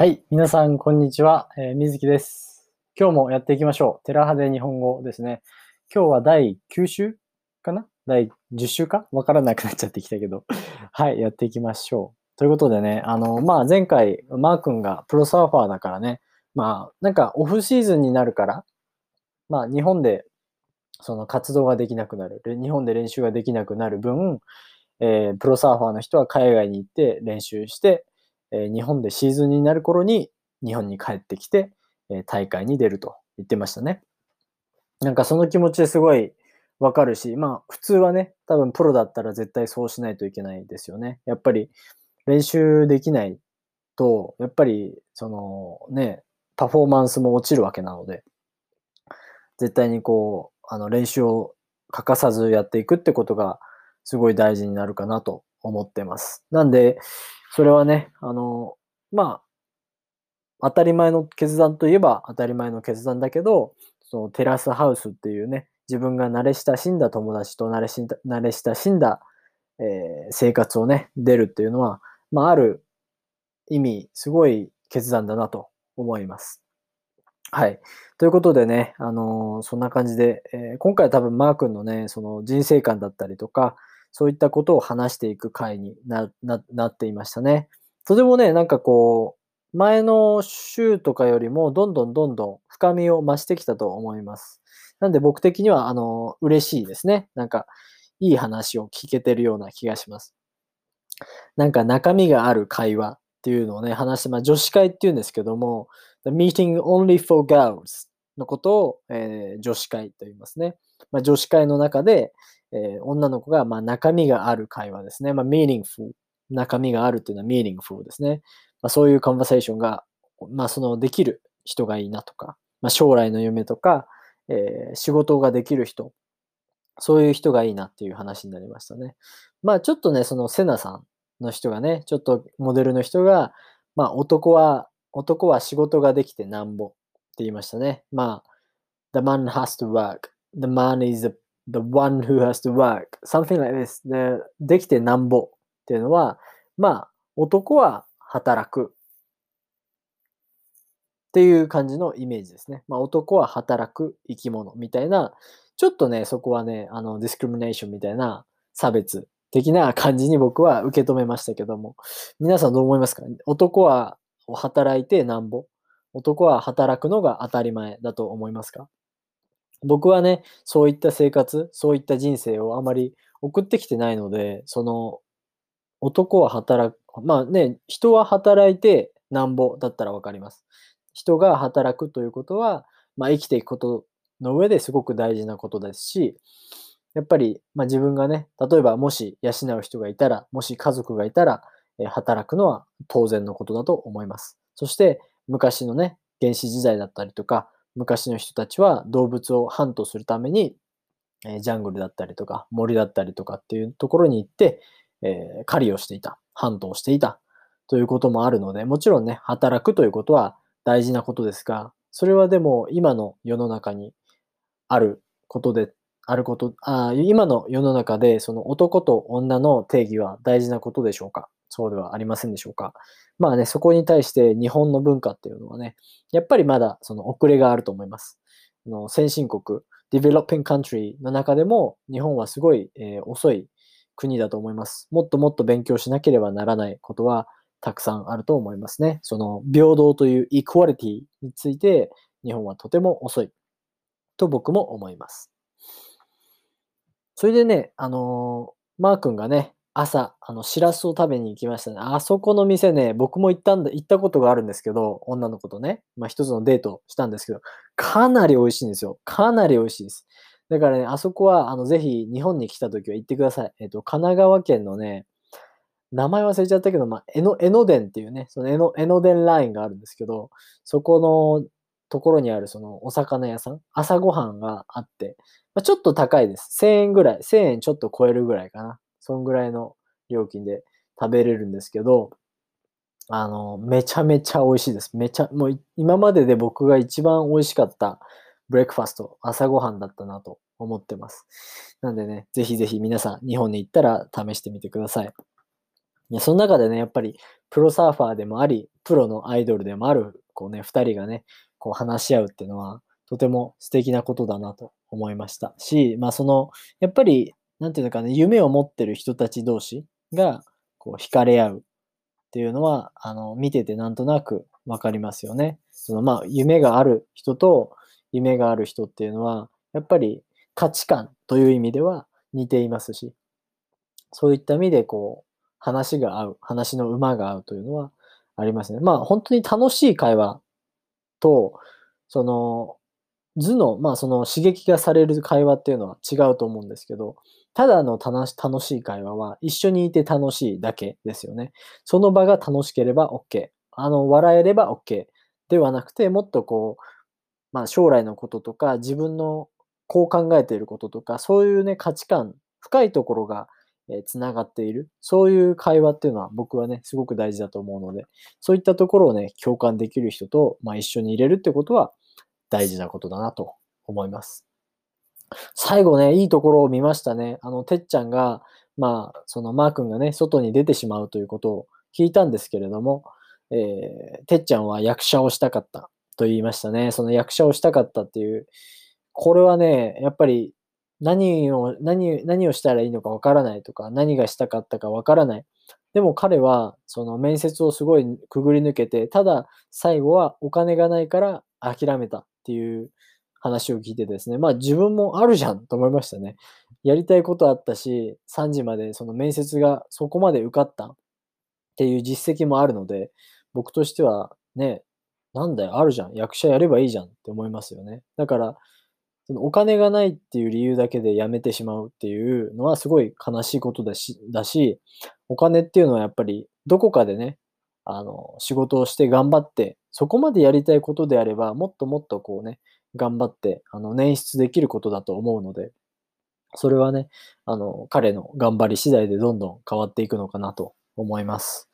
はい。皆さん、こんにちは。えー、水木です。今日もやっていきましょう。テラハで日本語ですね。今日は第9週かな？第10週か？わからなくなっちゃってきたけど。はい。やっていきましょう。ということでね、あの、まあ、前回、マー君がプロサーファーだからね、まあ、なんかオフシーズンになるから、まあ、日本でその活動ができなくなる。日本で練習ができなくなる分、えープロサーファーの人は海外に行って練習して、え日本でシーズンになる頃に日本に帰ってきて、え大会に出ると言ってましたね。なんかその気持ちすごいわかるし、まあ普通はね、多分プロだったら絶対そうしないといけないですよね。やっぱり練習できないと、やっぱりそのね、パフォーマンスも落ちるわけなので、絶対にこう、あの練習を欠かさずやっていくってことがすごい大事になるかなと思ってます。なんで、それはね、あの、まあ、当たり前の決断といえば当たり前の決断だけど、そのテラスハウスっていうね、自分が慣れ親しんだ友達と慣れし慣れ親しんだ、えー生活をね、出るっていうのは、まあ、ある意味、すごい決断だなと思います。はい。ということでね、あのーそんな感じで、えー今回多分マー君のね、その人生観だったりとか、そういったことを話していく回になっていましたね。とてもね、なんかこう、前の週とかよりもどんどんどんどん深みを増してきたと思います。なんで僕的には、あの、嬉しいですね。なんか、いい話を聞けてるような気がします。なんか中身がある会話っていうのをね、話して、まあ女子会っていうんですけども、The meeting only for girls のことを、えー女子会と言いますね。まあ、女子会の中で、えー女の子がまあ中身がある会話ですね。まあ、meaningful。中身があるっていうのは meaningful ですね。まあ、そういうコンバセーションが、まあ、そのできる人がいいなとか、まあ、将来の夢とか、えー仕事ができる人、そういう人がいいなっていう話になりましたね。まあちょっとね、そのセナさんの人がね、ちょっとモデルの人が、まあ男は、男は仕事ができてなんぼって言いましたね。まあ、the man has to work. The man is a the one who has to work. Something like this. で、できてなんぼ。っていうのは、まあ男は働く。っていう感じのイメージですね。まあ男は働く生き物。みたいな、ちょっとね、そこはね、あの、ディスクリミネーションみたいな差別的な感じに僕は受け止めましたけども、皆さんどう思いますか？男は働いてなんぼ？男は働くのが当たり前だと思いますか？僕はね、そういった生活、そういった人生をあまり送ってきてないので、その、男は働く、まあね、人は働いてなんぼだったらわかります。人が働くということは、まあ生きていくことの上ですごく大事なことですし、やっぱり、まあ、自分がね、例えばもし養う人がいたら、もし家族がいたら、え働くのは当然のことだと思います。そして、昔のね、原始時代だったりとか、昔の人たちは動物をハントするために、えージャングルだったりとか、森だったりとかっていうところに行って、えー狩りをしていた、ハントをしていたということもあるので、もちろんね、働くということは大事なことですが、それはでも今の世の中にあることで、あること、あ今の世の中でその男と女の定義は大事なことでしょうか？そうではありませんでしょうか？まあね、そこに対して日本の文化っていうのはね、やっぱりまだその遅れがあると思います。の先進国、developing country の中でも日本はすごい、えー遅い国だと思います。もっともっと勉強しなければならないことはたくさんあると思いますね。その平等という equality について日本はとても遅いと僕も思います。それでね、あのーマー君がね、朝、あの、しらすを食べに行きましたね。あそこの店ね、僕も行ったんだ、行ったことがあるんですけど、女の子とね、まあ一つのデートしたんですけど、かなり美味しいんですよ。かなり美味しいです。だからね、あそこは、あの、ぜひ日本に来た時は行ってください。えっと、神奈川県のね、名前忘れちゃったけど、まあ、江ノ、江ノ電っていうね、その江ノ、江ノ電ラインがあるんですけど、そこのところにあるそのお魚屋さん、朝ごはんがあって、まあ、ちょっと高いです。1000円ぐらい、1000円ちょっと超えるぐらいかな。そんぐらいの料金で食べれるんですけど、あの、めちゃめちゃ美味しいです。めちゃ、もう今までで僕が一番美味しかったブレックファスト、朝ごはんだったなと思ってます。なんでね、ぜひぜひ皆さん日本に行ったら試してみてください。いや、その中でね、やっぱりプロサーファーでもあり、プロのアイドルでもある、こうね、二人がね、こう話し合うっていうのは、とても素敵なことだなと思いましたし、まあその、やっぱり、なんていうのかね、夢を持ってる人たち同士が、こう、惹かれ合うっていうのは、あの、見ててなんとなくわかりますよね。その、まあ、夢がある人と夢がある人っていうのは、やっぱり価値観という意味では似ていますし、そういった意味で、こう、話が合う、話の馬が合うというのはありますね。まあ、本当に楽しい会話と、その、図の、まあ、その刺激がされる会話っていうのは違うと思うんですけど、ただの楽しい会話は一緒にいて楽しいだけですよね。その場が楽しければ OK。あの、笑えれば OK。ではなくて、もっとこう、まあ、将来のこととか、自分のこう考えていることとか、そういうね、価値観、深いところが、えつながっている。そういう会話っていうのは僕はね、すごく大事だと思うので、そういったところをね、共感できる人と、まあ、一緒に入れるってことは大事なことだなと思います。最後ね、いいところを見ましたね。あの、てっちゃんが、まあ、そのマー君がね、外に出てしまうということを聞いたんですけれども、えー、てっちゃんは役者をしたかったと言いましたね。その役者をしたかったっていう、これはね、やっぱり何を、何、何をしたらいいのかわからないとか、何がしたかったかわからない。でも彼は、その面接をすごいくぐり抜けて、ただ最後はお金がないから諦めたっていう話を聞いてですね、まあ自分もあるじゃんと思いましたね。やりたいことあったし、3時までその面接がそこまで受かったっていう実績もあるので、僕としてはね、なんだよ、あるじゃん。役者やればいいじゃんって思いますよね。だから、そのお金がないっていう理由だけで辞めてしまうっていうのはすごい悲しいことだし、だし、お金っていうのはやっぱりどこかでね、あの、仕事をして頑張って、そこまでやりたいことであれば、もっともっとこうね、頑張って、あの、捻出できることだと思うので、それはね、あの、彼の頑張り次第でどんどん変わっていくのかなと思います。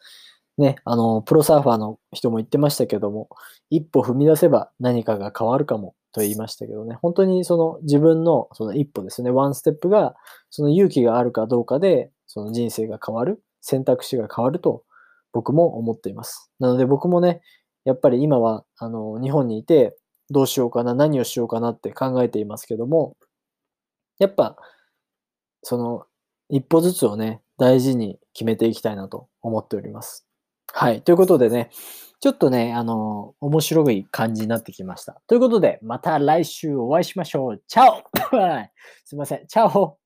ね、あの、プロサーファーの人も言ってましたけども、一歩踏み出せば何かが変わるかもと言いましたけどね、本当にその自分のその一歩ですね、ワンステップが、その勇気があるかどうかで、その人生が変わる、選択肢が変わると僕も思っています。なので僕もね、やっぱり今は、あの、日本にいて、どうしようかな、何をしようかなって考えていますけども、やっぱ、その、一歩ずつをね、大事に決めていきたいなと思っております。はい。ということでね、ちょっとね、あの、面白い感じになってきました。ということで、また来週お会いしましょう。チャオ すいません。チャオ